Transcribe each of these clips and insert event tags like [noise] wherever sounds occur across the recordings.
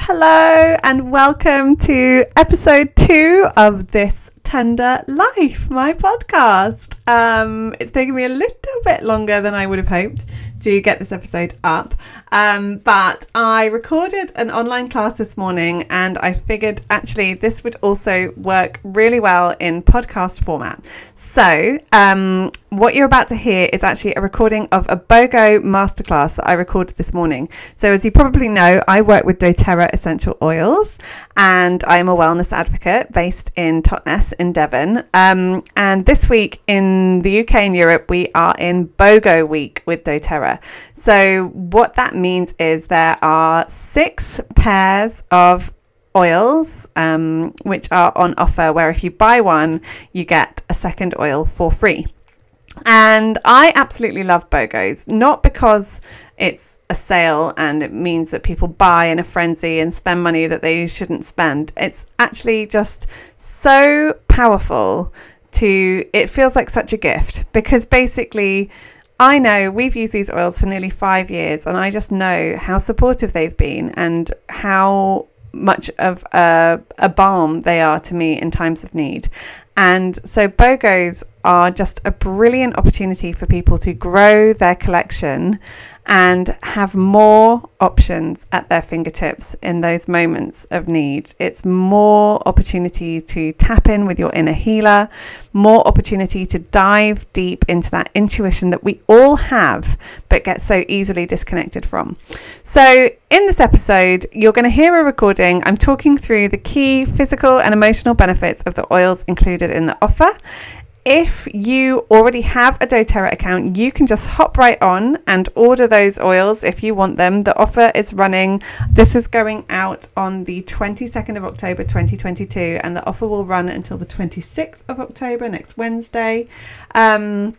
hello, and welcome to episode two of This Tender Life, my podcast. Um, it's taken me a little bit longer than I would have hoped to get this episode up. Um, but I recorded an online class this morning and I figured actually this would also work really well in podcast format. So, um, what you're about to hear is actually a recording of a BOGO masterclass that I recorded this morning. So, as you probably know, I work with doTERRA essential oils and I'm a wellness advocate based in Totnes in Devon. Um, and this week in the UK and Europe, we are in BOGO week with doTERRA. So, what that means is there are six pairs of oils um, which are on offer, where if you buy one, you get a second oil for free. And I absolutely love BOGOs, not because it's a sale and it means that people buy in a frenzy and spend money that they shouldn't spend. It's actually just so powerful to, it feels like such a gift because basically, I know we've used these oils for nearly five years, and I just know how supportive they've been and how much of a, a balm they are to me in times of need. And so BOGOs are just a brilliant opportunity for people to grow their collection and have more options at their fingertips in those moments of need. It's more opportunity to tap in with your inner healer, more opportunity to dive deep into that intuition that we all have but get so easily disconnected from. So, in this episode, you're going to hear a recording. I'm talking through the key physical and emotional benefits of the oils included in the offer if you already have a doTERRA account, you can just hop right on and order those oils if you want them. The offer is running. This is going out on the 22nd of October 2022, and the offer will run until the 26th of October, next Wednesday. Um,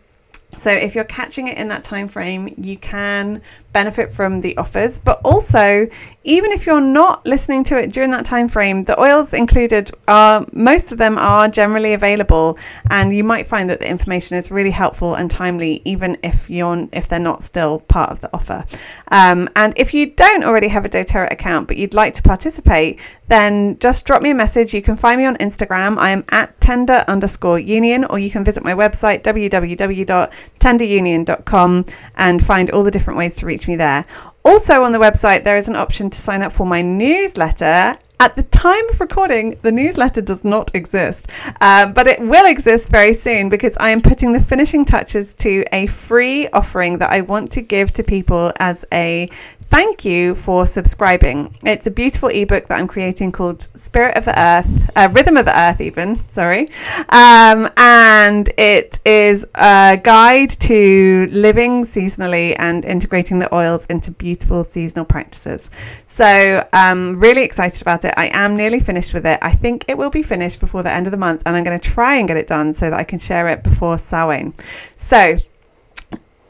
so if you're catching it in that time frame, you can benefit from the offers. But also, even if you're not listening to it during that time frame, the oils included are most of them are generally available, and you might find that the information is really helpful and timely, even if you're if they're not still part of the offer. Um, and if you don't already have a doTERRA account but you'd like to participate, then just drop me a message. You can find me on Instagram. I am at tender underscore union, or you can visit my website www.tenderunion.com and find all the different ways to reach reach me there. Also, on the website, there is an option to sign up for my newsletter. At the time of recording, the newsletter does not exist, um, but it will exist very soon because I am putting the finishing touches to a free offering that I want to give to people as a thank you for subscribing. It's a beautiful ebook that I'm creating called Spirit of the Earth, uh, Rhythm of the Earth, even, sorry. Um, and it is a guide to living seasonally and integrating the oils into beautiful seasonal practices. So I'm really excited about it. I am nearly finished with it. I think it will be finished before the end of the month, and I'm going to try and get it done so that I can share it before Samhain. So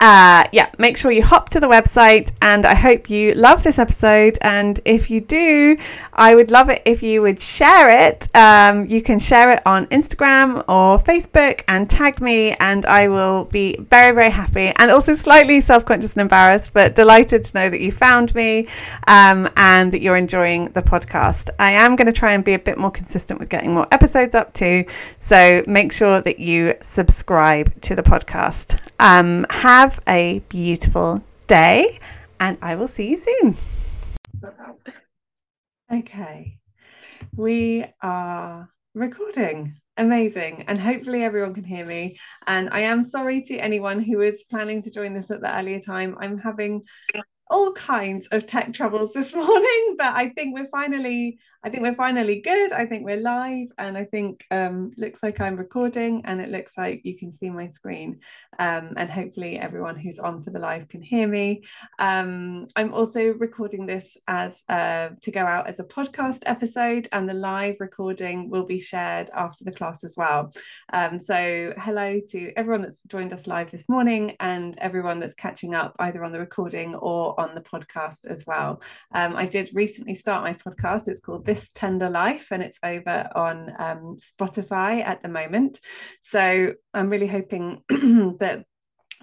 uh, yeah, make sure you hop to the website and I hope you love this episode. And if you do, I would love it if you would share it. Um, you can share it on Instagram or Facebook and tag me, and I will be very, very happy and also slightly self conscious and embarrassed, but delighted to know that you found me um, and that you're enjoying the podcast. I am going to try and be a bit more consistent with getting more episodes up too. So make sure that you subscribe to the podcast. Um, have have a beautiful day, and I will see you soon. Okay, we are recording. Amazing. And hopefully everyone can hear me. And I am sorry to anyone who is planning to join this at the earlier time. I'm having all kinds of tech troubles this [laughs] morning, but I think we're finally, I think we're finally good. I think we're live, and I think um, looks like I'm recording, and it looks like you can see my screen, um, and hopefully everyone who's on for the live can hear me. Um, I'm also recording this as uh, to go out as a podcast episode, and the live recording will be shared after the class as well. Um, so hello to everyone that's joined us live this morning, and everyone that's catching up either on the recording or on the podcast as well. Um, I did recently start my podcast. It's called This Tender Life, and it's over on um, Spotify at the moment. So I'm really hoping [clears throat] that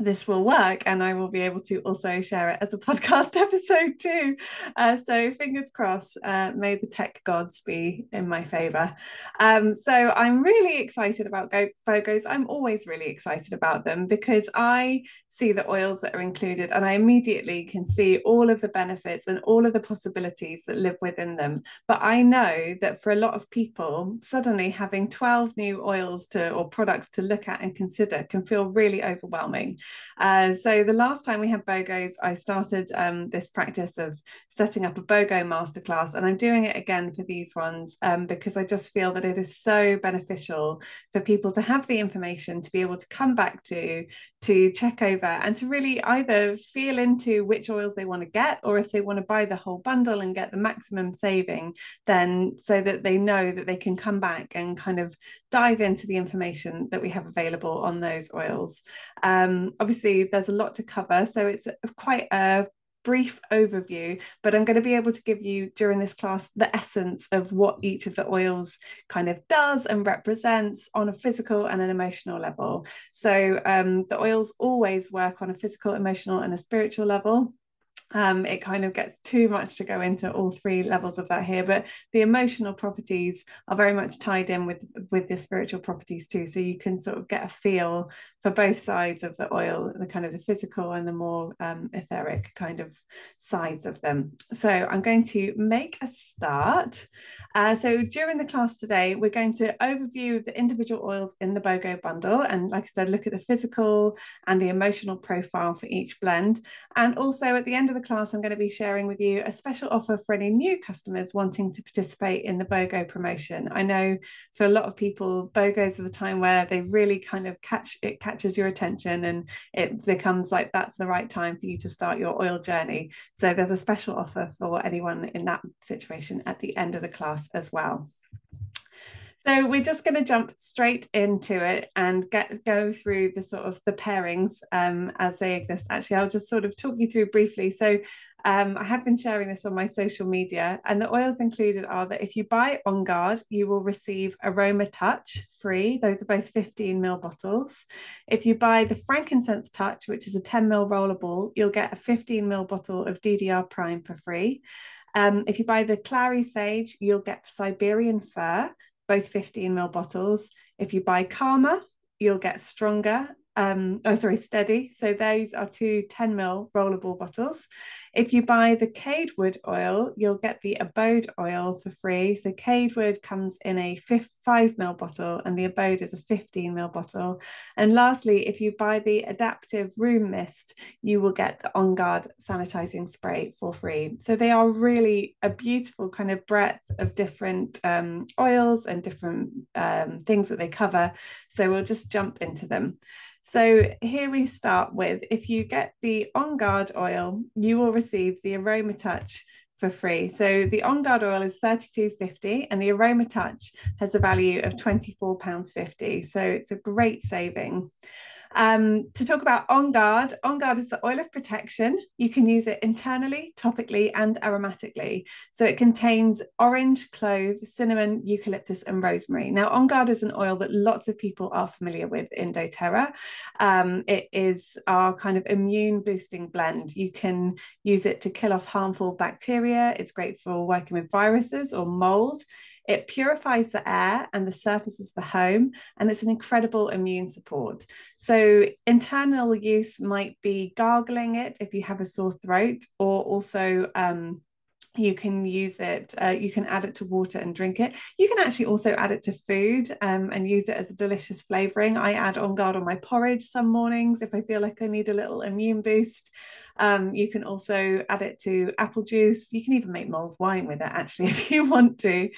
this will work and I will be able to also share it as a [laughs] podcast episode too. Uh, so fingers crossed, uh, may the tech gods be in my favor. Um, so I'm really excited about Go-. I'm always really excited about them because I see the oils that are included and I immediately can see all of the benefits and all of the possibilities that live within them. But I know that for a lot of people, suddenly having 12 new oils to or products to look at and consider can feel really overwhelming. Uh, so the last time we had BOGOs, I started um, this practice of setting up a BOGO masterclass, and I'm doing it again for these ones um, because I just feel that it is so beneficial for people to have the information to be able to come back to, to check over, and to really either feel into which oils they want to get, or if they want to buy the whole bundle and get the maximum saving, then so that they know that they can come back and kind of dive into the information that we have available on those oils. Um, obviously, there's a lot to cover, so it's quite a brief overview, but I'm going to be able to give you during this class the essence of what each of the oils kind of does and represents on a physical and an emotional level. So um, the oils always work on a physical, emotional, and a spiritual level um, it kind of gets too much to go into all three levels of that here but the emotional properties are very much tied in with with the spiritual properties too. So you can sort of get a feel for both sides of the oil the kind of the physical and the more um, etheric kind of sides of them. So i'm going to make a start. Uh, so during the class today we're going to overview the individual oils in the bogo bundle. And like i said look at the physical and the emotional profile for each blend. And also at the end of the the class, I'm going to be sharing with you a special offer for any new customers wanting to participate in the BOGO promotion. I know for a lot of people, BOGOs are the time where they really kind of catch it catches your attention and it becomes like that's the right time for you to start your oil journey. So there's a special offer for anyone in that situation at the end of the class as well. So we're just going to jump straight into it and get go through the sort of the pairings um, as they exist. Actually, I'll just sort of talk you through briefly. So um, I have been sharing this on my social media, and the oils included are that if you buy On Guard, you will receive Aroma Touch free. Those are both 15 ml bottles. If you buy the Frankincense Touch, which is a 10 ml rollable, you'll get a 15 ml bottle of DDR Prime for free. Um, if you buy the Clary Sage, you'll get Siberian Fir, both 15 ml bottles. If you buy Calmer, you'll get stronger um, oh sorry, steady. So those are two 10 ml rollable bottles. If you buy the Cadewood oil, you'll get the Abode oil for free. So Cadewood comes in a 5 ml bottle and the Abode is a 15 ml bottle. And lastly, if you buy the Adaptiv Room Mist, you will get the On Guard sanitizing spray for free. So they are really a beautiful kind of breadth of different um, oils and different um, things that they cover. So we'll just jump into them. So here we start with if you get the On Guard oil, you will receive the Aroma Touch for free. So the On Guard oil is 32.50 and the Aroma Touch has a value of £24.50. So it's a great saving. Um, to talk about On Guard, On Guard is the oil of protection. You can use it internally, topically, and aromatically. So it contains orange, clove, cinnamon, eucalyptus, and rosemary. Now, On Guard is an oil that lots of people are familiar with in doTERRA. Um, it is our kind of immune boosting blend. You can use it to kill off harmful bacteria. It's great for working with viruses or mold. It purifies the air and the surfaces of the home, and it's an incredible immune support. So, internal use might be gargling it if you have a sore throat, or also um, you can use it uh, you can add it to water and drink it. You can actually also add it to food um, and use it as a delicious flavoring. I add on guard on my porridge some mornings if i feel like i need a little immune boost um, you can also add it to apple juice you can even make mulled wine with it actually [laughs] if you want to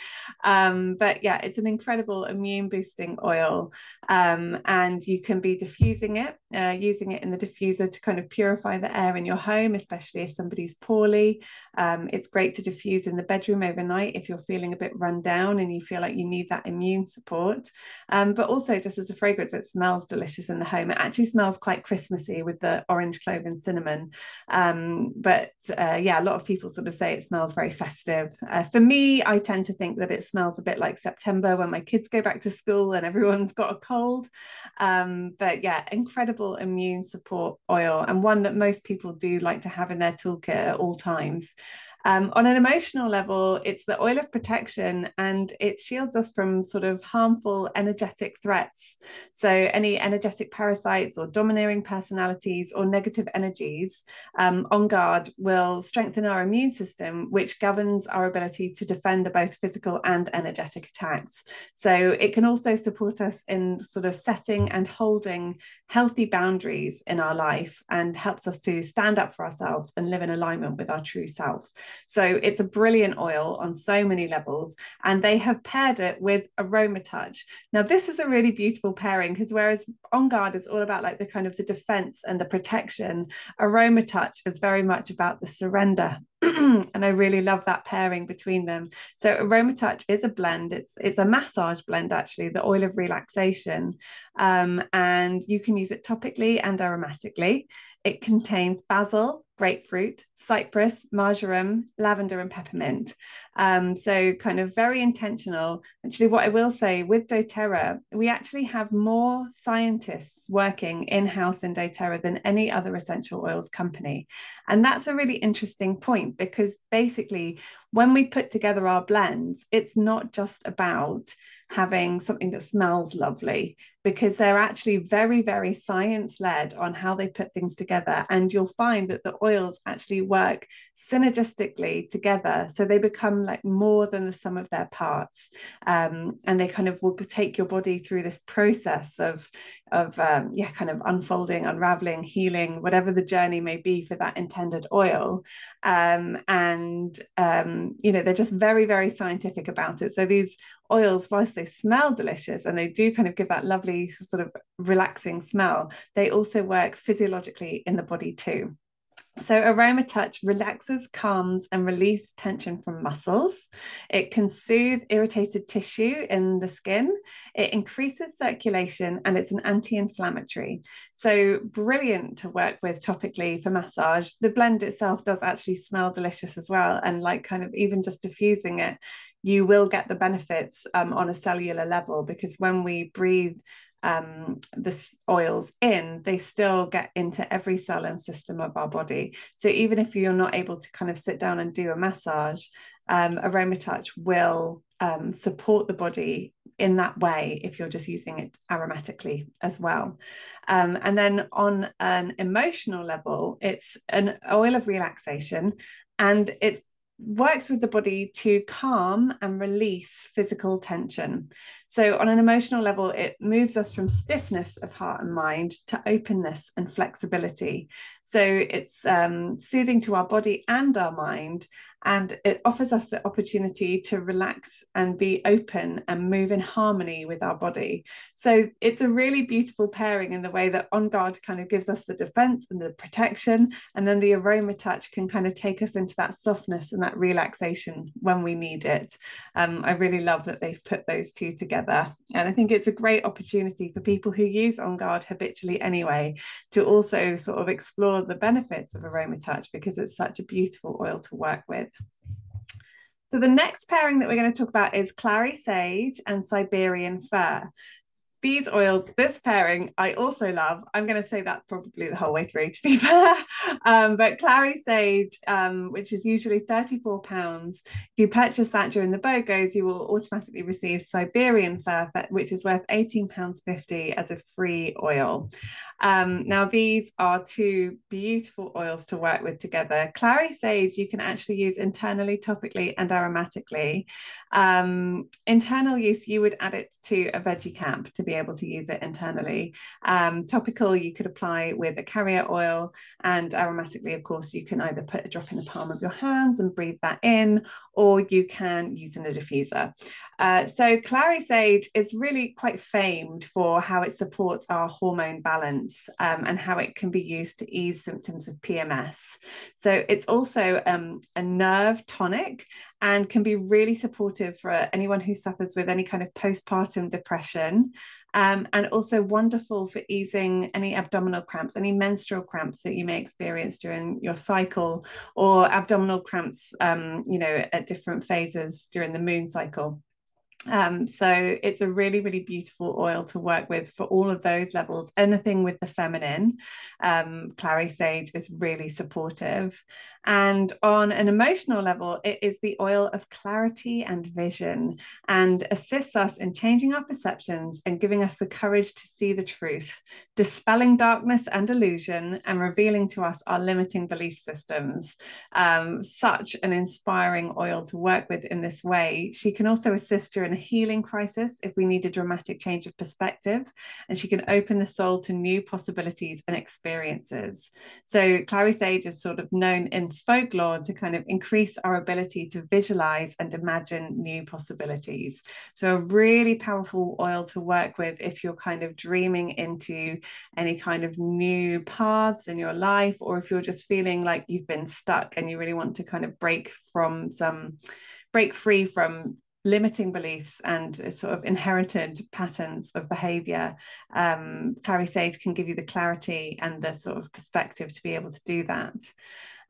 um, but yeah it's an incredible immune boosting oil um, and you can be diffusing it uh, using it in the diffuser to kind of purify the air in your home especially if somebody's poorly um, it's great to diffuse in the bedroom overnight if you're feeling a bit run down and you feel like you need that immune support. Um, but also, just as a fragrance, it smells delicious in the home. It actually smells quite Christmassy with the orange clove and cinnamon. Um, but uh, yeah, a lot of people sort of say it smells very festive. Uh, for me, I tend to think that it smells a bit like September when my kids go back to school and everyone's got a cold. Um, but yeah, incredible immune support oil and one that most people do like to have in their toolkit at all times. Um, on an emotional level, it's the oil of protection and it shields us from sort of harmful energetic threats. So, any energetic parasites or domineering personalities or negative energies um, on guard will strengthen our immune system, which governs our ability to defend both physical and energetic attacks. So, it can also support us in sort of setting and holding healthy boundaries in our life and helps us to stand up for ourselves and live in alignment with our true self. So it's a brilliant oil on so many levels. And they have paired it with Aroma Touch. Now, this is a really beautiful pairing because whereas On Guard is all about like the kind of the defense and the protection, Aroma Touch is very much about the surrender [clears throat] and I really love that pairing between them. So Aroma Touch is a blend. It's it's a massage blend actually, the oil of relaxation, um, and you can use it topically and aromatically. It contains basil, grapefruit, cypress, marjoram, lavender, and peppermint. Um, so, kind of very intentional. Actually, what I will say with doTERRA, we actually have more scientists working in house in doTERRA than any other essential oils company. And that's a really interesting point because basically, when we put together our blends, it's not just about having something that smells lovely because they're actually very, very science led on how they put things together. And you'll find that the oils actually work synergistically together. So they become like more than the sum of their parts. Um, and they kind of will take your body through this process of, of um, yeah, kind of unfolding, unraveling, healing, whatever the journey may be for that intended oil. Um, and, um, you know, they're just very, very scientific about it. So these oils, whilst they smell delicious and they do kind of give that lovely sort of relaxing smell, they also work physiologically in the body too. So, Aroma Touch relaxes, calms, and relieves tension from muscles. It can soothe irritated tissue in the skin. It increases circulation and it's an anti inflammatory. So, brilliant to work with topically for massage. The blend itself does actually smell delicious as well. And, like, kind of even just diffusing it, you will get the benefits um, on a cellular level because when we breathe um, the oils in, they still get into every cell and system of our body. So even if you're not able to kind of sit down and do a massage, um, Aroma Touch will um, support the body in that way if you're just using it aromatically as well. Um, and then on an emotional level, it's an oil of relaxation and it works with the body to calm and release physical tension. So, on an emotional level, it moves us from stiffness of heart and mind to openness and flexibility. So, it's um, soothing to our body and our mind and it offers us the opportunity to relax and be open and move in harmony with our body. So it's a really beautiful pairing in the way that On Guard kind of gives us the defense and the protection, and then the aroma touch can kind of take us into that softness and that relaxation when we need it. Um, I really love that they've put those two together, and I think it's a great opportunity for people who use On Guard habitually anyway to also sort of explore the benefits of aroma touch because it's such a beautiful oil to work with. So the next pairing that we're going to talk about is clary sage and Siberian fir these oils, this pairing, I also love. I'm going to say that probably the whole way through, to be [laughs] fair. Um, but Clary Sage, um, which is usually £34, if you purchase that during the BOGOs, you will automatically receive Siberian fir, which is worth £18.50 as a free oil. Um, now, these are two beautiful oils to work with together. Clary Sage, you can actually use internally, topically, and aromatically. Um, internal use, you would add it to a veggie cap to be able to use it internally. Um, topical, you could apply with a carrier oil, and aromatically, of course, you can either put a drop in the palm of your hands and breathe that in, or you can use in a diffuser. Uh, so, clary sage is really quite famed for how it supports our hormone balance um, and how it can be used to ease symptoms of PMS. So, it's also um, a nerve tonic and can be really supportive for anyone who suffers with any kind of postpartum depression. Um, and also wonderful for easing any abdominal cramps, any menstrual cramps that you may experience during your cycle, or abdominal cramps, um, you know, at different phases during the moon cycle. Um, so it's a really, really beautiful oil to work with for all of those levels. Anything with the feminine, um, clary sage is really supportive. And on an emotional level, it is the oil of clarity and vision and assists us in changing our perceptions and giving us the courage to see the truth, dispelling darkness and illusion, and revealing to us our limiting belief systems. Um, such an inspiring oil to work with in this way. She can also assist during a healing crisis if we need a dramatic change of perspective, and she can open the soul to new possibilities and experiences. So, Clary Sage is sort of known in folklore to kind of increase our ability to visualize and imagine new possibilities. So, a really powerful oil to work with if you're kind of dreaming into any kind of new paths in your life, or if you're just feeling like you've been stuck and you really want to kind of break from some break free from limiting beliefs and sort of inherited patterns of behavior um, clary sage can give you the clarity and the sort of perspective to be able to do that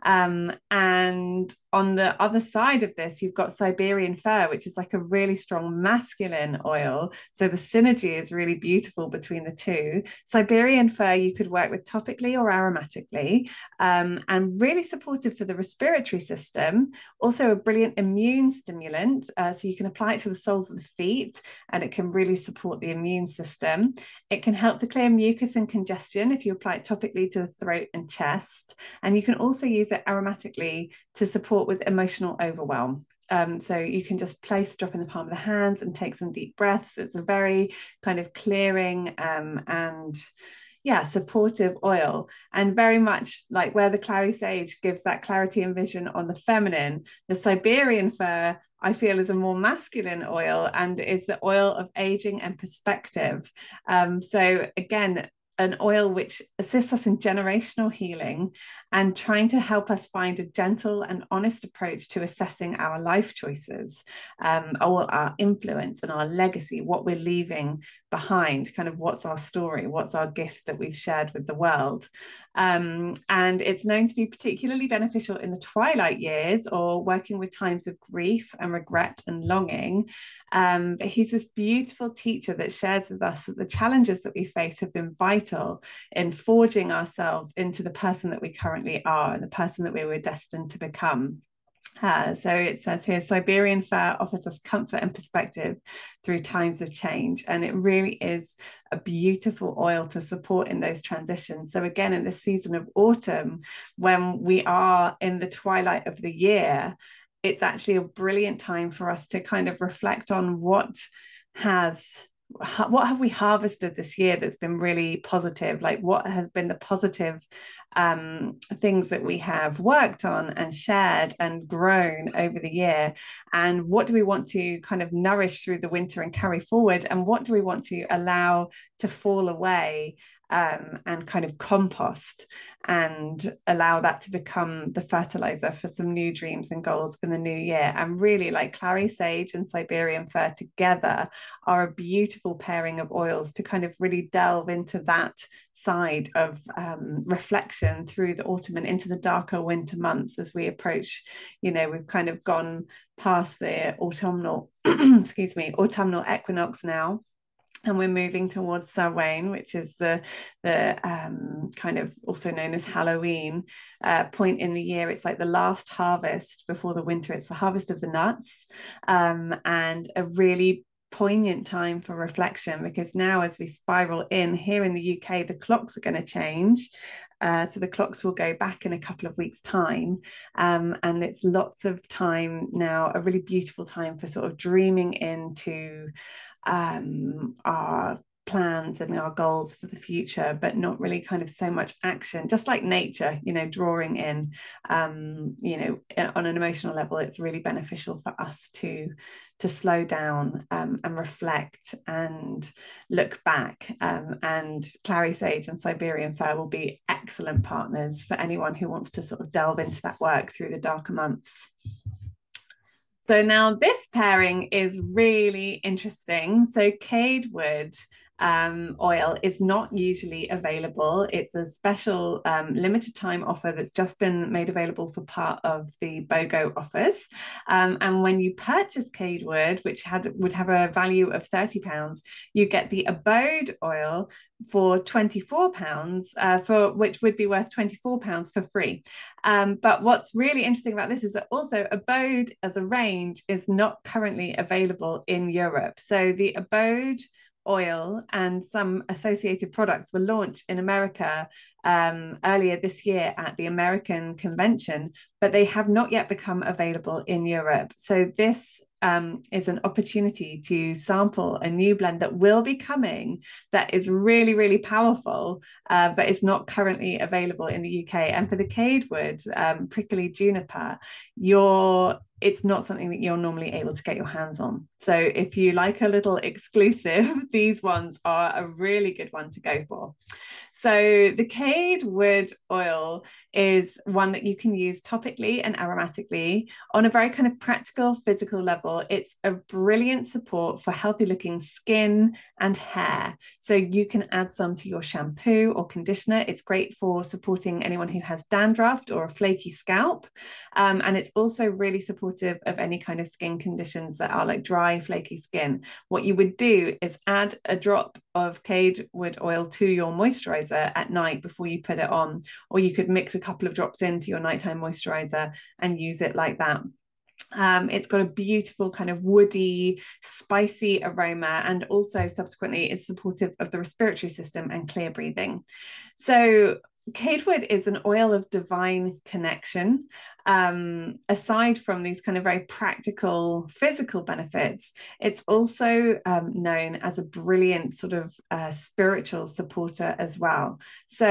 um, and on the other side of this, you've got Siberian fir, which is like a really strong masculine oil. So the synergy is really beautiful between the two. Siberian fir you could work with topically or aromatically, um, and really supportive for the respiratory system. Also, a brilliant immune stimulant. Uh, so you can apply it to the soles of the feet, and it can really support the immune system. It can help to clear mucus and congestion if you apply it topically to the throat and chest. And you can also use it aromatically to support with emotional overwhelm. Um, so you can just place drop in the palm of the hands and take some deep breaths. It's a very kind of clearing um, and yeah, supportive oil, and very much like where the clary sage gives that clarity and vision on the feminine, the Siberian fir I feel is a more masculine oil and is the oil of aging and perspective. Um, so again, an oil which assists us in generational healing and trying to help us find a gentle and honest approach to assessing our life choices, um, or our influence and our legacy, what we're leaving behind, kind of what's our story, what's our gift that we've shared with the world. Um, and it's known to be particularly beneficial in the twilight years or working with times of grief and regret and longing. Um, but he's this beautiful teacher that shares with us that the challenges that we face have been vital in forging ourselves into the person that we currently currently are and the person that we were destined to become. Uh, so it says here Siberian fir offers us comfort and perspective through times of change. And it really is a beautiful oil to support in those transitions. So, again, in this season of autumn, when we are in the twilight of the year, it's actually a brilliant time for us to kind of reflect on what has what have we harvested this year that's been really positive? Like what has been the positive um, things that we have worked on and shared and grown over the year? And what do we want to kind of nourish through the winter and carry forward? And what do we want to allow to fall away um, and kind of compost and allow that to become the fertilizer for some new dreams and goals in the new year. And really, like clary sage and Siberian fir together are a beautiful pairing of oils to kind of really delve into that side of um, reflection through the autumn and into the darker winter months as we approach. You know, we've kind of gone past the autumnal, [clears throat] excuse me, autumnal equinox now and we're moving towards Samhain, which is the the um, kind of also known as Halloween uh, point in the year. It's like the last harvest before the winter. It's the harvest of the nuts, um, and a really poignant time for reflection because now as we spiral in here in the UK the clocks are going to change uh, so the clocks will go back in a couple of weeks time um, and it's lots of time now a really beautiful time for sort of dreaming into um, our plans and our goals for the future, but not really kind of so much action, just like nature, you know, drawing in, um, you know, on an emotional level, it's really beneficial for us to to slow down um, and reflect and look back. Um, and Clary Sage and Siberian Fir will be excellent partners for anyone who wants to sort of delve into that work through the darker months. So now this pairing is really interesting. So Cadewood um, oil is not usually available. It's a special um, limited time offer that's just been made available for part of the BOGO offers. Um, and when you purchase Cade Cadewood, which had would have a value of £30, you get the Abode oil for 24 pounds uh, for which would be worth 24 pounds for free um, but what's really interesting about this is that also abode as a range is not currently available in europe so the abode oil and some associated products were launched in America um, earlier this year at the American Convention, but they have not yet become available in Europe. So this um, is an opportunity to sample a new blend that will be coming that is really, really powerful, uh, but is not currently available in the UK. And for the Cadewood um, prickly juniper, you're it's not something that you're normally able to get your hands on. So if you like a little [laughs] exclusive, these ones are a really good one to go for. So the Cade wood oil is one that you can use topically and aromatically on a very kind of practical physical level. It's a brilliant support for healthy looking skin and hair. So you can add some to your shampoo or conditioner. It's great for supporting anyone who has dandruff or a flaky scalp. Um, and it's also really supportive of any kind of skin conditions that are like dry, flaky skin. What you would do is add a drop of Cadewood oil to your moisturizer moisturizer at night before you put it on, or you could mix a couple of drops into your nighttime moisturizer and use it like that. Um, it's got a beautiful kind of woody, spicy aroma, and also subsequently is supportive of the respiratory system and clear breathing. So, Cadewood is an oil of divine connection um, aside from these kind of very practical physical benefits, it's also um, known as a brilliant sort of uh, spiritual supporter as well. So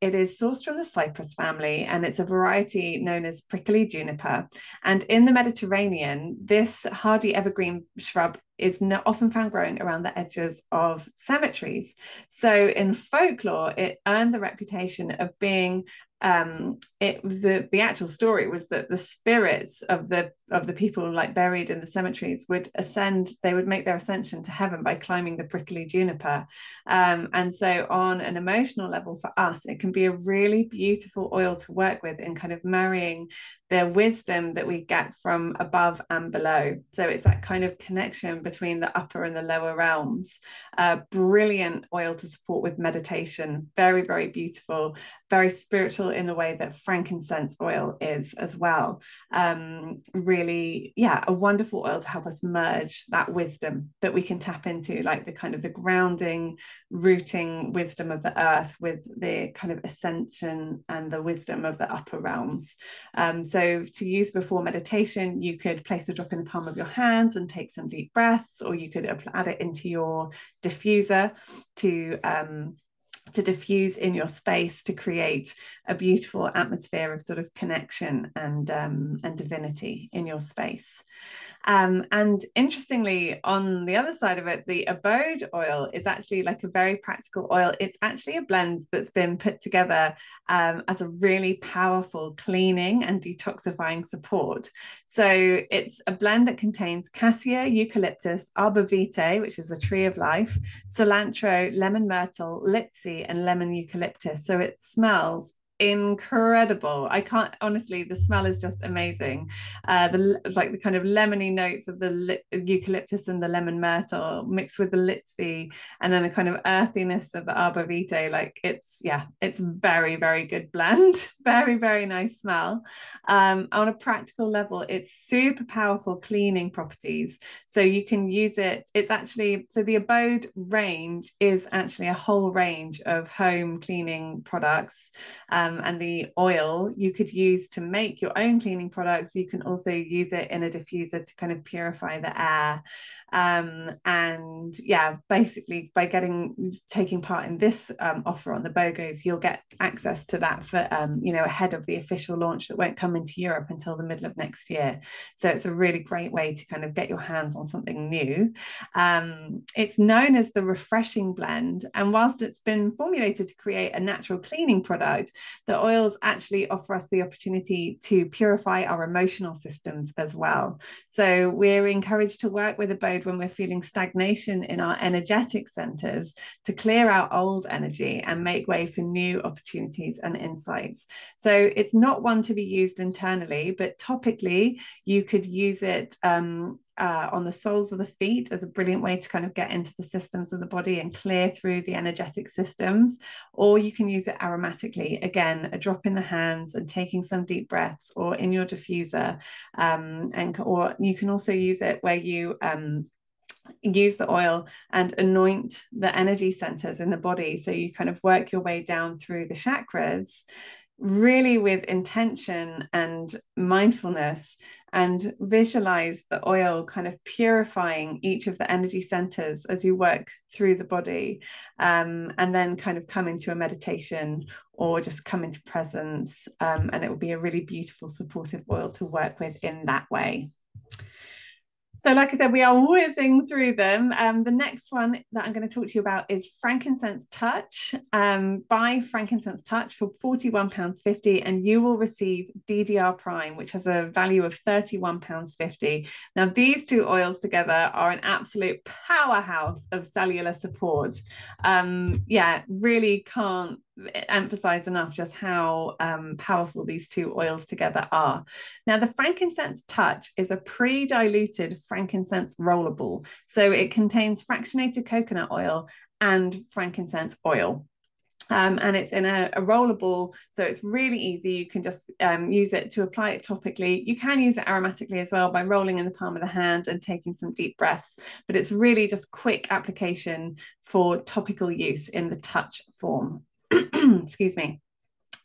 it is sourced from the cypress family and it's a variety known as prickly juniper. And in the Mediterranean, this hardy evergreen shrub is often found growing around the edges of cemeteries. So in folklore, it earned the reputation of being um it the the actual story was that the spirits of the of the people like buried in the cemeteries would ascend they would make their ascension to heaven by climbing the prickly juniper um, and so on an emotional level for us it can be a really beautiful oil to work with in kind of marrying the wisdom that we get from above and below so it's that kind of connection between the upper and the lower realms uh, brilliant oil to support with meditation very very beautiful very spiritual in the way that frankincense oil is as well. Um, really, yeah, a wonderful oil to help us merge that wisdom that we can tap into, like the kind of the grounding, rooting wisdom of the earth with the kind of ascension and the wisdom of the upper realms. Um, so to use before meditation, you could place a drop in the palm of your hands and take some deep breaths, or you could add it into your diffuser to um, to diffuse in your space to create a beautiful atmosphere of sort of connection and um, and divinity in your space. Um, and interestingly, on the other side of it, the abode oil is actually like a very practical oil. It's actually a blend that's been put together um, as a really powerful cleaning and detoxifying support. So it's a blend that contains cassia, eucalyptus, arbor vitae, which is the tree of life, cilantro, lemon myrtle, litsea, and lemon eucalyptus. So it smells incredible. I can't honestly, the smell is just amazing. Uh, the like the kind of lemony notes of the li- eucalyptus and the lemon myrtle mixed with the litsea, and then the kind of earthiness of the arbor vitae. Like it's yeah, it's very very good blend. [laughs] very very nice smell. Um, on a practical level, it's super powerful cleaning properties. So you can use it. It's actually so the abode range is actually a whole range of home cleaning products. Um, um, and the oil you could use to make your own cleaning products. You can also use it in a diffuser to kind of purify the air. Um, and yeah, basically by getting taking part in this um, offer on the BOGOs, you'll get access to that for um, you know ahead of the official launch that won't come into Europe until the middle of next year. So it's a really great way to kind of get your hands on something new. Um, it's known as the refreshing blend, and whilst it's been formulated to create a natural cleaning product, the oils actually offer us the opportunity to purify our emotional systems as well. So we're encouraged to work with abode when we're feeling stagnation in our energetic centers to clear out old energy and make way for new opportunities and insights. So it's not one to be used internally, but topically, you could use it um, uh, on the soles of the feet as a brilliant way to kind of get into the systems of the body and clear through the energetic systems. Or you can use it aromatically, again, a drop in the hands and taking some deep breaths, or in your diffuser. Um, and or you can also use it where you um, use the oil and anoint the energy centers in the body. So you kind of work your way down through the chakras really with intention and mindfulness and visualize the oil kind of purifying each of the energy centers as you work through the body um, and then kind of come into a meditation or just come into presence um, and it will be a really beautiful supportive oil to work with in that way so, like I said, we are whizzing through them. Um, the next one that I'm going to talk to you about is Frankincense Touch. Um, buy Frankincense Touch for £41.50 and you will receive DDR Prime, which has a value of £31.50. Now, these two oils together are an absolute powerhouse of cellular support. Um, yeah, really can't emphasize enough just how um, powerful these two oils together are. Now, the frankincense touch is a pre diluted frankincense rollable. So it contains fractionated coconut oil and frankincense oil. Um, and it's in a, a, rollable, so it's really easy. You can just um, use it to apply it topically. You can use it aromatically as well by rolling in the palm of the hand and taking some deep breaths, but it's really just quick application for topical use in the touch form. [clears throat] excuse me.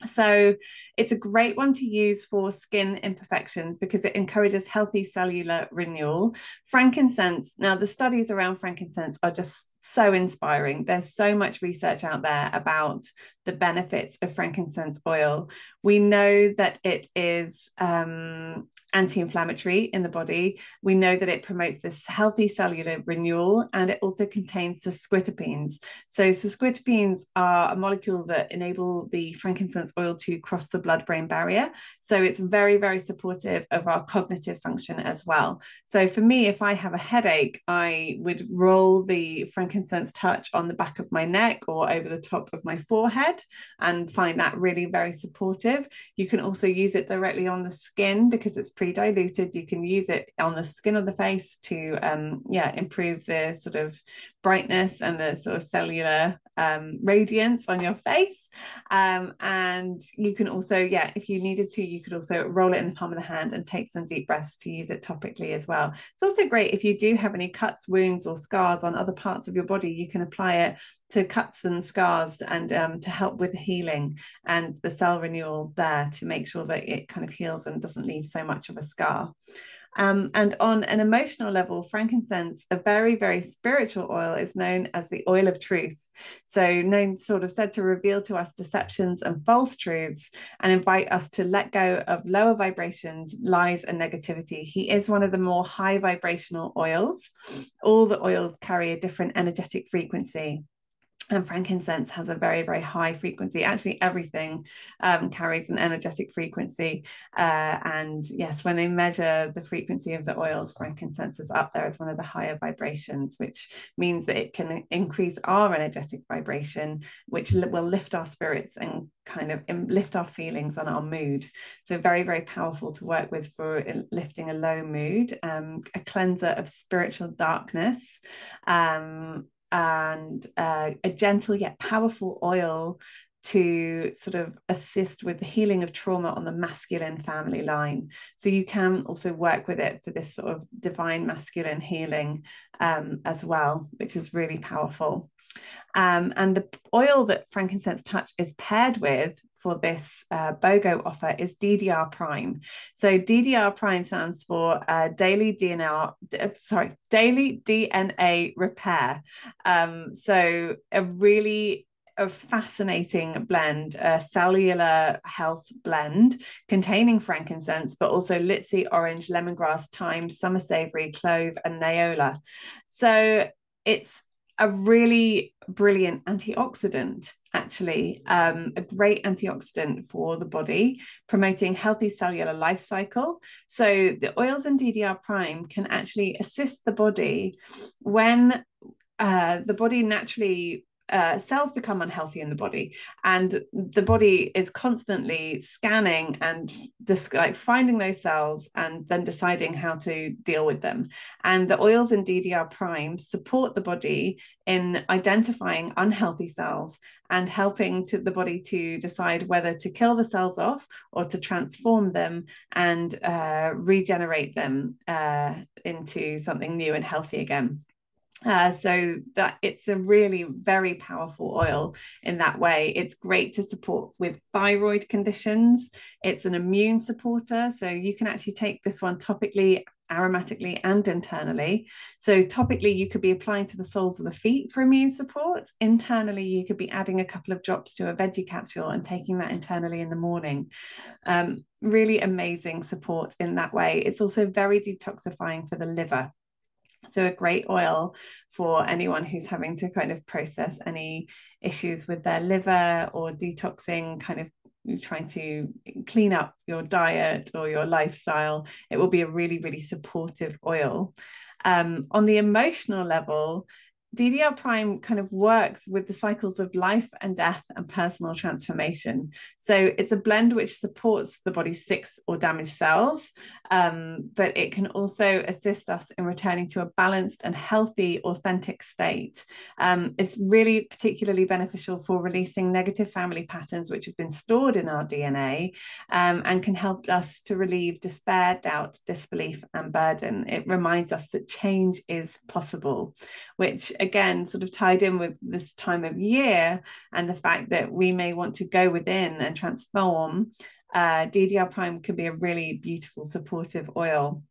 So it's a great one to use for skin imperfections because it encourages healthy cellular renewal. Frankincense, now the studies around frankincense are just so inspiring. There's so much research out there about the benefits of frankincense oil. We know that it is um, anti inflammatory in the body. We know that it promotes this healthy cellular renewal and it also contains sesquiterpenes. So, sesquiterpenes are a molecule that enable the frankincense oil to cross the blood brain barrier. So, it's very, very supportive of our cognitive function as well. So, for me, if I have a headache, I would roll the frankincense touch on the back of my neck or over the top of my forehead and find that really very supportive. You can also use it directly on the skin because it's pre-diluted. You can use it on the skin of the face to um, yeah improve the sort of brightness and the sort of cellular um, radiance on your face um, and you can also yeah if you needed to you could also roll it in the palm of the hand and take some deep breaths to use it topically as well it's also great if you do have any cuts wounds or scars on other parts of your body you can apply it to cuts and scars and um, to help with healing and the cell renewal there to make sure that it kind of heals and doesn't leave so much of a scar. Um, and on an emotional level, frankincense, a very, very spiritual oil, is known as the oil of truth. So, known sort of said to reveal to us deceptions and false truths and invite us to let go of lower vibrations, lies, and negativity. He is one of the more high vibrational oils. All the oils carry a different energetic frequency and frankincense has a very very high frequency. Actually everything um, carries an energetic frequency uh, and yes when they measure the frequency of the oils frankincense is up there as one of the higher vibrations which means that it can increase our energetic vibration which will lift our spirits and kind of lift our feelings and our mood. So very very powerful to work with for lifting a low mood um, a cleanser of spiritual darkness um, and uh, a gentle yet powerful oil to sort of assist with the healing of trauma on the masculine family line. So you can also work with it for this sort of divine masculine healing um, as well, which is really powerful. Um, and the oil that frankincense touch is paired with for this uh, BOGO offer is DDR Prime. So DDR Prime stands for uh, daily DNA, sorry, daily DNA repair. Um, so a really a fascinating blend, a cellular health blend containing frankincense, but also litsea, orange, lemongrass, thyme, summer savory, clove, and niaouli. So it's a really brilliant antioxidant actually, um, a great antioxidant for the body, promoting healthy cellular life cycle. So the oils in DDR prime can actually assist the body when uh, the body naturally uh, cells become unhealthy in the body and the body is constantly scanning and like finding those cells and then deciding how to deal with them. And the oils in ddr prime support the body in identifying unhealthy cells and helping to the body to decide whether to kill the cells off or to transform them and uh, regenerate them uh, into something new and healthy again uh, so that it's a really very powerful oil in that way. It's great to support with thyroid conditions. It's an immune supporter. So you can actually take this one topically, aromatically, and internally. So topically, you could be applying to the soles of the feet for immune support. Internally, you could be adding a couple of drops to a veggie capsule and taking that internally in the morning. Um, really amazing support in that way. It's also very detoxifying for the liver. So, a great oil for anyone who's having to kind of process any issues with their liver or detoxing, kind of trying to clean up your diet or your lifestyle. It will be a really, really supportive oil. Um, on the emotional level, DDR Prime kind of works with the cycles of life and death and personal transformation. So it's a blend which supports the body's sick or damaged cells, um, but it can also assist us in returning to a balanced and healthy, authentic state. Um, it's really particularly beneficial for releasing negative family patterns which have been stored in our DNA um, and can help us to relieve despair, doubt, disbelief, and burden. It reminds us that change is possible, which again sort of tied in with this time of year and the fact that we may want to go within and transform uh, ddr prime could be a really beautiful supportive oil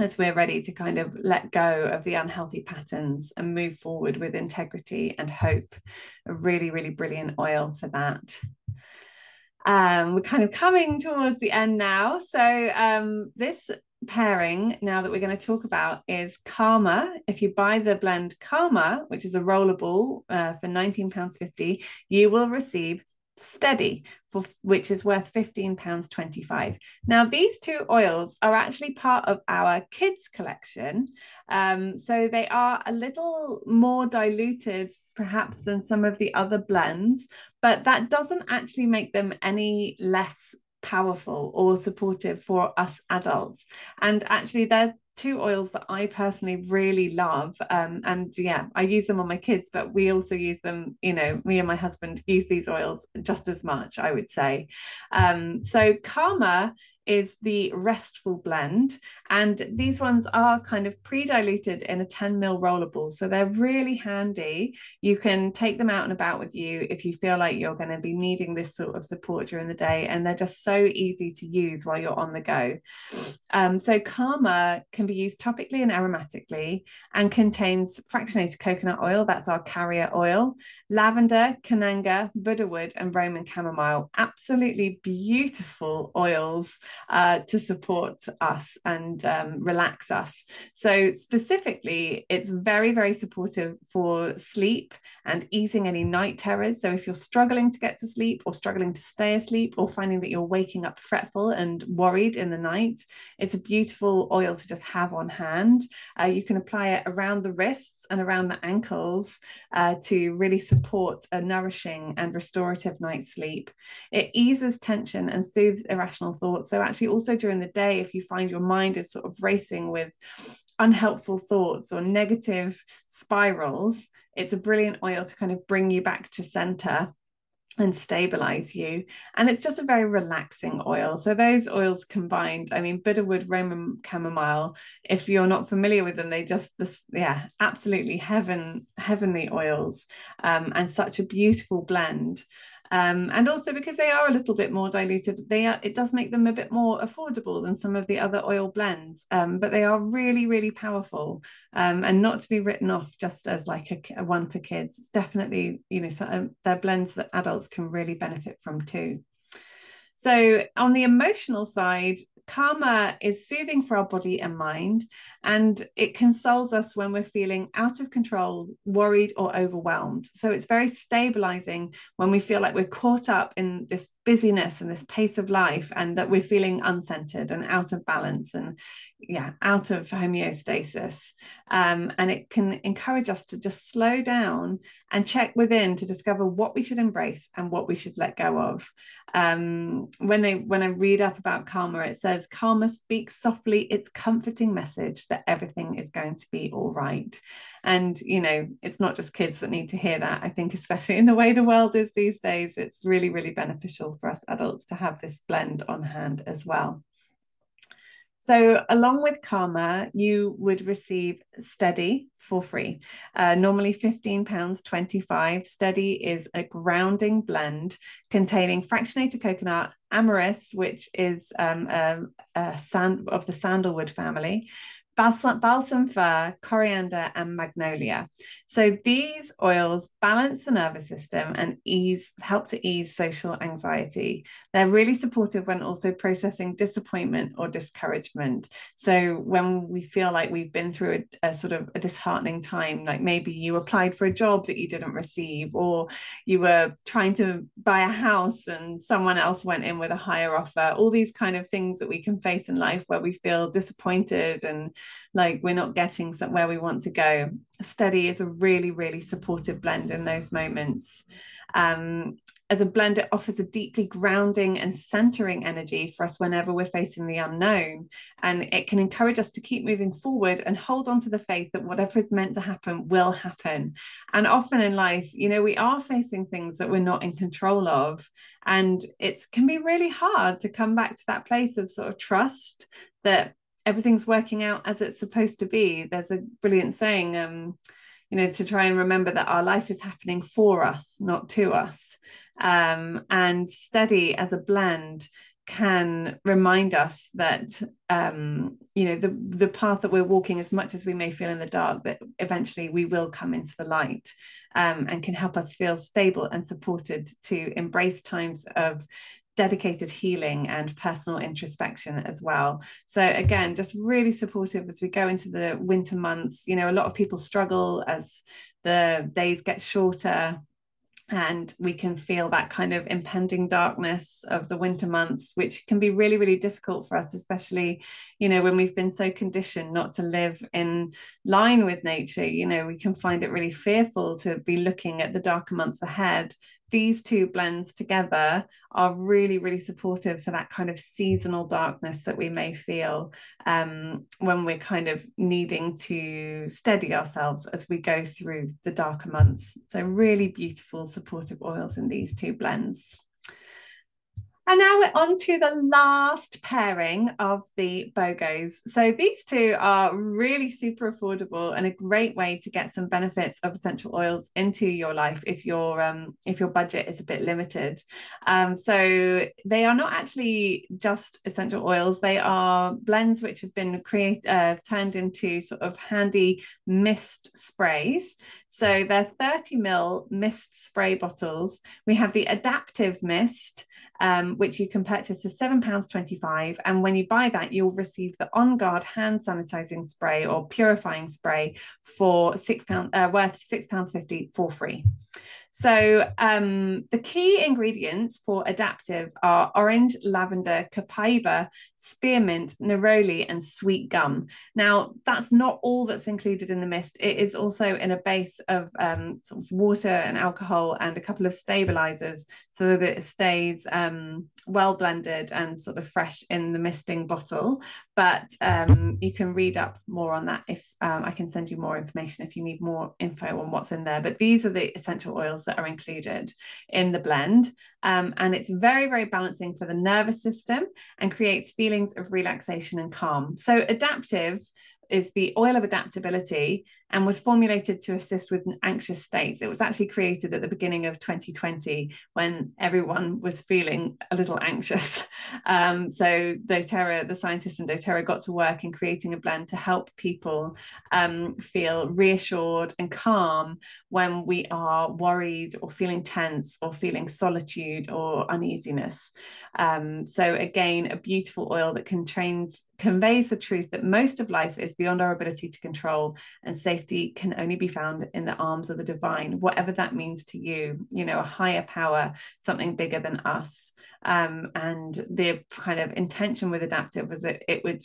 as we're ready to kind of let go of the unhealthy patterns and move forward with integrity and hope a really really brilliant oil for that um, we're kind of coming towards the end now. So um, this pairing now that we're going to talk about is Calmer. If you buy the blend Calmer, which is a rollable uh, for £19.50, you will receive Steady, for which is worth £15.25. Now, these two oils are actually part of our kids collection. Um, so they are a little more diluted, perhaps, than some of the other blends, but that doesn't actually make them any less powerful or supportive for us adults. And actually, they're two oils that I personally really love. Um, and yeah, I use them on my kids, but we also use them, you know, me and my husband use these oils just as much, I would say. Um, so, Calmer is the restful blend. And these ones are kind of pre-diluted in a 10 mil rollable. So they're really handy. You can take them out and about with you if you feel like you're going to be needing this sort of support during the day. And they're just so easy to use while you're on the go. Um, so Calmer can be used topically and aromatically and contains fractionated coconut oil. That's our carrier oil, lavender, kananga, cananga, Buddhawood, and Roman chamomile. Absolutely beautiful oils uh, to support us and um, relax us. So, specifically, it's very, very supportive for sleep and easing any night terrors. So, if you're struggling to get to sleep or struggling to stay asleep or finding that you're waking up fretful and worried in the night, it's a beautiful oil to just have on hand. Uh, you can apply it around the wrists and around the ankles uh, to really support a nourishing and restorative night's sleep. It eases tension and soothes irrational thoughts. So, actually also during the day if you find your mind is sort of racing with unhelpful thoughts or negative spirals it's a brilliant oil to kind of bring you back to center and stabilize you. And it's just a very relaxing oil. So those oils combined, I mean, Buddhawood, Roman chamomile, if you're not familiar with them, they just this, yeah, absolutely heaven, heavenly oils, um, and such a beautiful blend. Um, and also because they are a little bit more diluted, they are, it does make them a bit more affordable than some of the other oil blends. Um, but they are really, really powerful um, and not to be written off just as like a, a one for kids. It's definitely, you know, so, um, they're blends that adults can really benefit from too. So on the emotional side, Calmer is soothing for our body and mind, and it consoles us when we're feeling out of control, worried, or overwhelmed. So it's very stabilizing when we feel like we're caught up in this busyness and this pace of life, and that we're feeling uncentered and out of balance and yeah, out of homeostasis. Um, and it can encourage us to just slow down and check within to discover what we should embrace and what we should let go of. Um, when they when I read up about Calmer, it says Calmer speaks softly its comforting message that everything is going to be all right. And you know, it's not just kids that need to hear that. I think, especially in the way the world is these days, it's really, really beneficial for us adults to have this blend on hand as well. So, along with Calmer, you would receive Steady for free. Uh, normally £15.25. Steady is a grounding blend containing fractionated coconut, amyris, which is um, a, a sand of the sandalwood family, balsam, balsam fir, coriander, and magnolia. So these oils balance the nervous system and ease help to ease social anxiety. They're really supportive when also processing disappointment or discouragement. So when we feel like we've been through a, a sort of a disheartening time, like maybe you applied for a job that you didn't receive, or you were trying to buy a house and someone else went in with a higher offer, all these kind of things that we can face in life where we feel disappointed and like we're not getting somewhere we want to go. Steady is a really, really supportive blend in those moments. Um, as a blend, it offers a deeply grounding and centering energy for us whenever we're facing the unknown. And it can encourage us to keep moving forward and hold on to the faith that whatever is meant to happen will happen. And often in life, you know, we are facing things that we're not in control of. And it can be really hard to come back to that place of sort of trust that everything's working out as it's supposed to be. There's a brilliant saying, um, you know, to try and remember that our life is happening for us, not to us. Um, and steady as a blend can remind us that um, you know the the path that we're walking as much as we may feel in the dark that eventually we will come into the light um, and can help us feel stable and supported to embrace times of dedicated healing and personal introspection as well. So again, just really supportive as we go into the winter months. You know, a lot of people struggle as the days get shorter and we can feel that kind of impending darkness of the winter months which can be really really difficult for us especially you know when we've been so conditioned not to live in line with nature you know we can find it really fearful to be looking at the darker months ahead these two blends together are really, really supportive for that kind of seasonal darkness that we may feel um, when we're kind of needing to steady ourselves as we go through the darker months. So, really beautiful, supportive oils in these two blends. And now we're on to the last pairing of the BOGOs. So these two are really super affordable and a great way to get some benefits of essential oils into your life if your um, if your budget is a bit limited. Um, so they are not actually just essential oils; they are blends which have been created uh, turned into sort of handy mist sprays. So they're 30 ml mist spray bottles. We have the Adaptiv mist um, which you can purchase for £7.25. And when you buy that, you'll receive the On Guard hand sanitizing spray or purifying spray for £6, uh, worth £6.50 for free. So um, the key ingredients for Adaptiv are orange, lavender, copaiba, spearmint, neroli, and sweet gum. Now, that's not all that's included in the mist. It is also in a base of um, sort of water and alcohol and a couple of stabilizers so that it stays um, well blended and sort of fresh in the misting bottle. But um, you can read up more on that if um, I can send you more information if you need more info on what's in there. But these are the essential oils that are included in the blend. Um, and it's very, very balancing for the nervous system and creates feelings of relaxation and calm. So, Adaptiv is the oil of adaptability and was formulated to assist with anxious states. It was actually created at the beginning of 2020 when everyone was feeling a little anxious. [laughs] Um, so doTERRA, the scientists in doTERRA got to work in creating a blend to help people um, feel reassured and calm when we are worried or feeling tense or feeling solitude or uneasiness. Um, so again, a beautiful oil that contains conveys the truth that most of life is beyond our ability to control and safety can only be found in the arms of the divine whatever that means to you. You know a higher power something bigger than us. Um, and the kind of intention with Adaptiv was that it would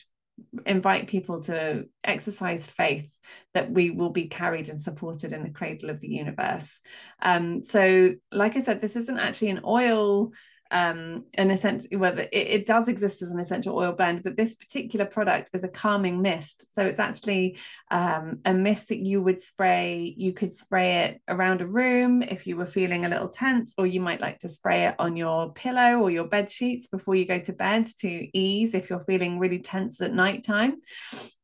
invite people to exercise faith that we will be carried and supported in the cradle of the universe. Um, so like i said this isn't actually an oil um, an essential whether it, it, does exist as an essential oil blend, but this particular product is a calming mist. So it's actually um, a mist that you would spray. You could spray it around a room if you were feeling a little tense, or you might like to spray it on your pillow or your bed sheets before you go to bed to ease if you're feeling really tense at nighttime.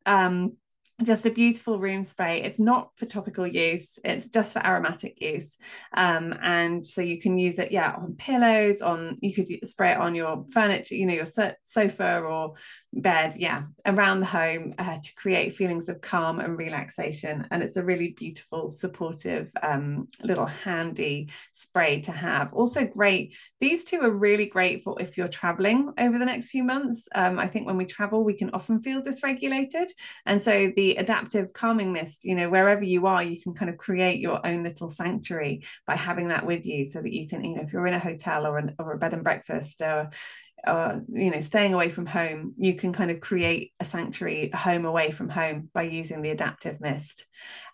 Um, just a beautiful room spray. It's not for topical use, it's just for aromatic use. Um, and so you can use it, yeah, on pillows, on you could spray it on your furniture, you know, your sofa or bed, yeah, around the home uh, to create feelings of calm and relaxation. And it's a really beautiful, supportive, um, little handy spray to have. Also, great. These two are really great for if you're traveling over the next few months. Um, I think when we travel, we can often feel dysregulated. And so the Adaptiv calming mist, you know, wherever you are, you can kind of create your own little sanctuary by having that with you so that you can, you know, if you're in a hotel or, an, or a bed and breakfast or or you know staying away from home you can kind of create a sanctuary a home away from home by using the Adaptiv mist.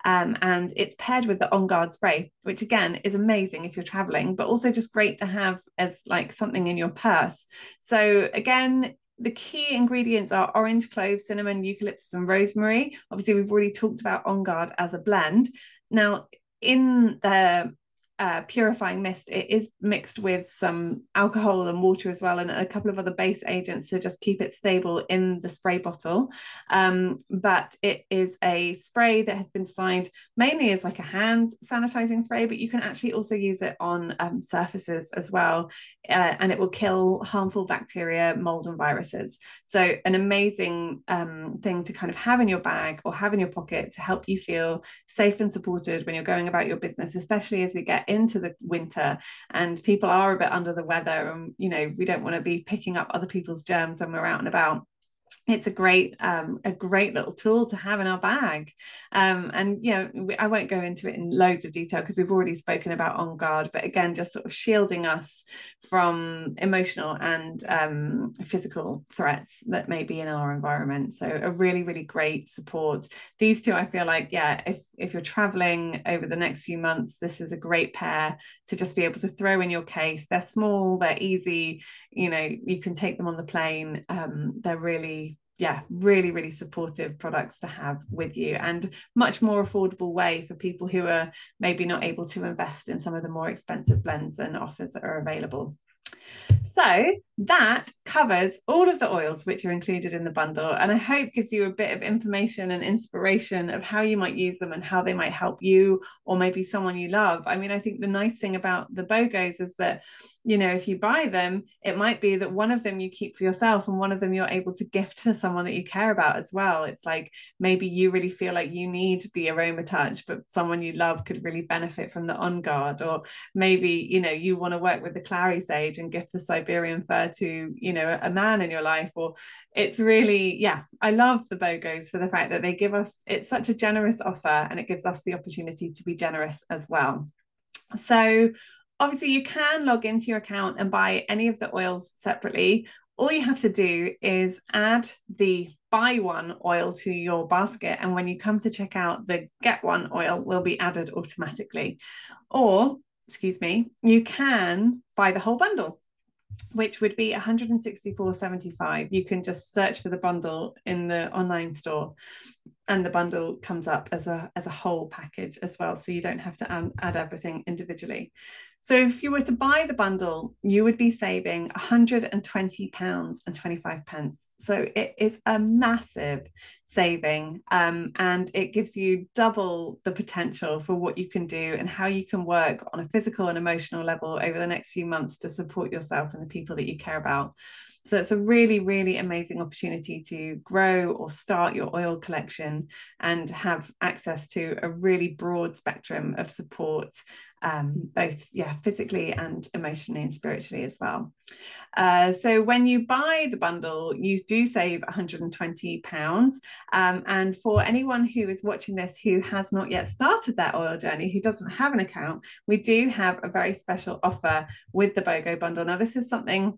Um, and it's paired with the on guard spray which again is amazing if you're traveling but also just great to have as like something in your purse. So again the key ingredients are orange clove cinnamon eucalyptus and rosemary. Obviously we've already talked about on guard as a blend. Now in the uh, purifying mist, it is mixed with some alcohol and water as well, and a couple of other base agents to just keep it stable in the spray bottle. Um, but it is a spray that has been designed mainly as like a hand sanitizing spray, but you can actually also use it on um, surfaces as well, uh, and it will kill harmful bacteria, mold, and viruses. So, an amazing um, thing to kind of have in your bag or have in your pocket to help you feel safe and supported when you're going about your business, especially as we get into the winter and people are a bit under the weather and you know we don't want to be picking up other people's germs when we're out and about it's a great um, a great little tool to have in our bag. Um, and you know i won't go into it in loads of detail because we've already spoken about on guard but again just sort of shielding us from emotional and um, physical threats that may be in our environment. So a really really great support. These two i feel like yeah if if you're traveling over the next few months this is a great pair to just be able to throw in your case. They're small they're easy you know you can take them on the plane. Um, they're really yeah really really supportive products to have with you and much more affordable way for people who are maybe not able to invest in some of the more expensive blends and offers that are available. So that covers all of the oils which are included in the bundle and i hope gives you a bit of information and inspiration of how you might use them and how they might help you or maybe someone you love. I mean i think the nice thing about the bogos is that you know if you buy them it might be that one of them you keep for yourself and one of them you're able to gift to someone that you care about as well. It's like maybe you really feel like you need the aroma touch but someone you love could really benefit from the on guard. Or maybe you know you want to work with the clary sage and gift the siberian fir to you know a man in your life. Or it's really yeah i love the bogos for the fact that they give us it's such a generous offer and it gives us the opportunity to be generous as well. So obviously you can log into your account and buy any of the oils separately. All you have to do is add the buy one oil to your basket and when you come to check out the get one oil will be added automatically. Or excuse me you can buy the whole bundle which would be 164.75 you can just search for the bundle in the online store and the bundle comes up as a as a whole package as well so you don't have to add, add everything individually so if you were to buy the bundle, you would be saving 120 pounds and 25 pence. So it is a massive saving, um, and it gives you double the potential for what you can do and how you can work on a physical and emotional level over the next few months to support yourself and the people that you care about. So it's a really, really amazing opportunity to grow or start your oil collection and have access to a really broad spectrum of support, um, both yeah, physically and emotionally and spiritually as well. Uh, so when you buy the bundle, you do save 120 pounds. Um, and for anyone who is watching this who has not yet started their oil journey, who doesn't have an account, we do have a very special offer with the BOGO bundle. Now, this is something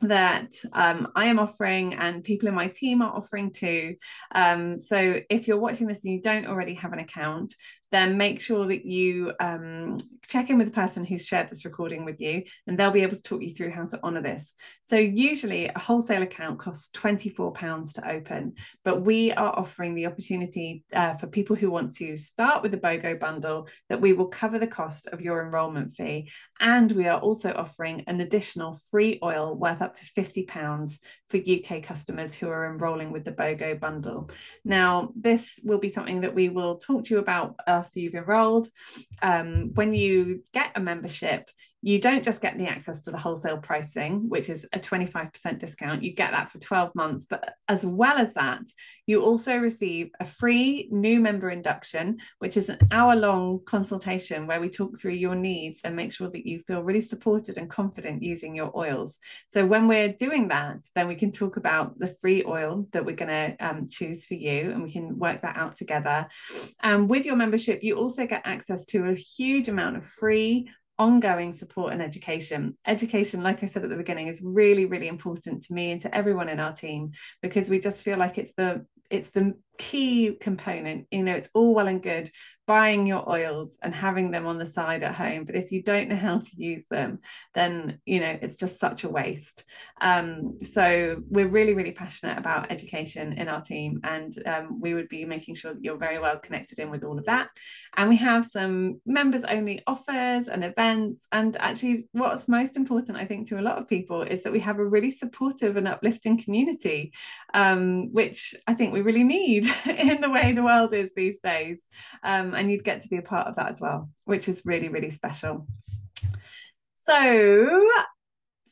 that um, I am offering and people in my team are offering too. Um, so if you're watching this and you don't already have an account, then make sure that you um, check in with the person who's shared this recording with you, and they'll be able to talk you through how to honour this. So, usually, a wholesale account costs £24 to open, but we are offering the opportunity uh, for people who want to start with the BOGO bundle that we will cover the cost of your enrolment fee. And we are also offering an additional free oil worth up to £50 for UK customers who are enrolling with the BOGO bundle. Now, this will be something that we will talk to you about after you've enrolled. Um, when you get a membership, you don't just get the access to the wholesale pricing, which is a 25% discount. You get that for 12 months. But as well as that, you also receive a free new member induction, which is an hour long consultation where we talk through your needs and make sure that you feel really supported and confident using your oils. So when we're doing that, then we can talk about the free oil that we're going to um, choose for you and we can work that out together. And um, with your membership, you also get access to a huge amount of free ongoing support and education. Education, like I said at the beginning, is really, really important to me and to everyone in our team because we just feel like it's the it's the key component. You know, it's all well and good buying your oils and having them on the side at home but if you don't know [laughs] how to use them then you know it's just such a waste um, so we're really really passionate about education in our team and um, we would be making sure that you're very well connected in with all of that and we have some members only offers and events and actually what's most important i think to a lot of people is that we have a really supportive and uplifting community um, which i think we really need [laughs] in the way the world is these days um, and you'd get to be a part of that as well, which is really, really special. So,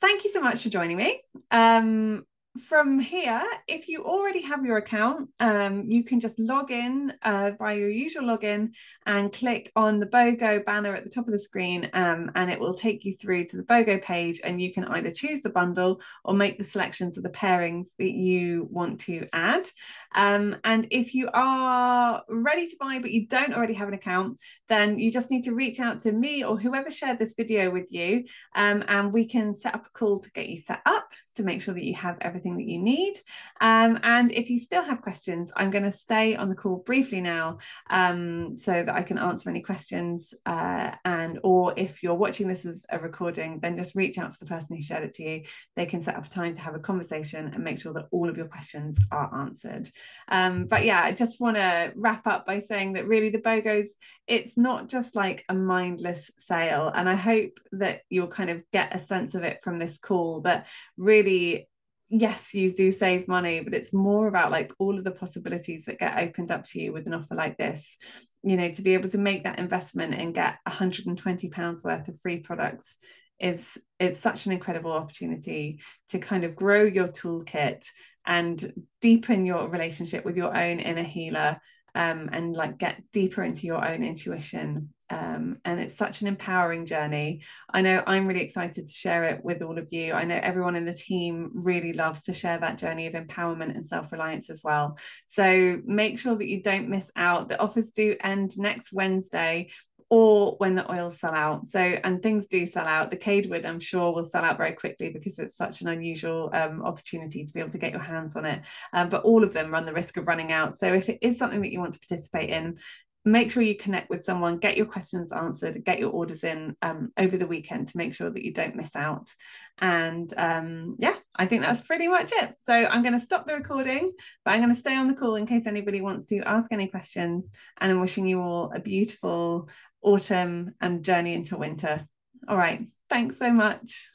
thank you so much for joining me. Um, from here, if you already have your account, um, you can just log in uh, by your usual login and click on the BOGO banner at the top of the screen, um, and it will take you through to the BOGO page. And you can either choose the bundle or make the selections of the pairings that you want to add. Um, and if you are ready to buy but you don't already have an account, then you just need to reach out to me or whoever shared this video with you, um, and we can set up a call to get you set up to make sure that you have everything that you need. Um, and if you still have questions, I'm going to stay on the call briefly now um, so that I can answer any questions. Uh, and or if you're watching this as a recording, then just reach out to the person who shared it to you. They can set up time to have a conversation and make sure that all of your questions are answered. Um, but yeah, I just want to wrap up by saying that really the BOGOs, it's not just like a mindless sale. And I hope that you'll kind of get a sense of it from this call that really really yes you do save money but it's more about like all of the possibilities that get opened up to you with an offer like this. You know to be able to make that investment and get 120 pounds worth of free products is it's such an incredible opportunity to kind of grow your toolkit and deepen your relationship with your own inner healer um, and like get deeper into your own intuition um, and it's such an empowering journey. I know I'm really excited to share it with all of you. I know everyone in the team really loves to share that journey of empowerment and self reliance as well. So make sure that you don't miss out. The offers do end next Wednesday or when the oils sell out. So, and things do sell out. The Cadewood, I'm sure, will sell out very quickly because it's such an unusual um, opportunity to be able to get your hands on it. Um, but all of them run the risk of running out. So, if it is something that you want to participate in, make sure you connect with someone, get your questions answered, get your orders in um, over the weekend to make sure that you don't miss out. And um, yeah, I think that's pretty much it. So I'm going to stop the recording, but I'm going to stay on the call in case anybody wants to ask any questions. And I'm wishing you all a beautiful autumn and journey into winter. All right. Thanks so much.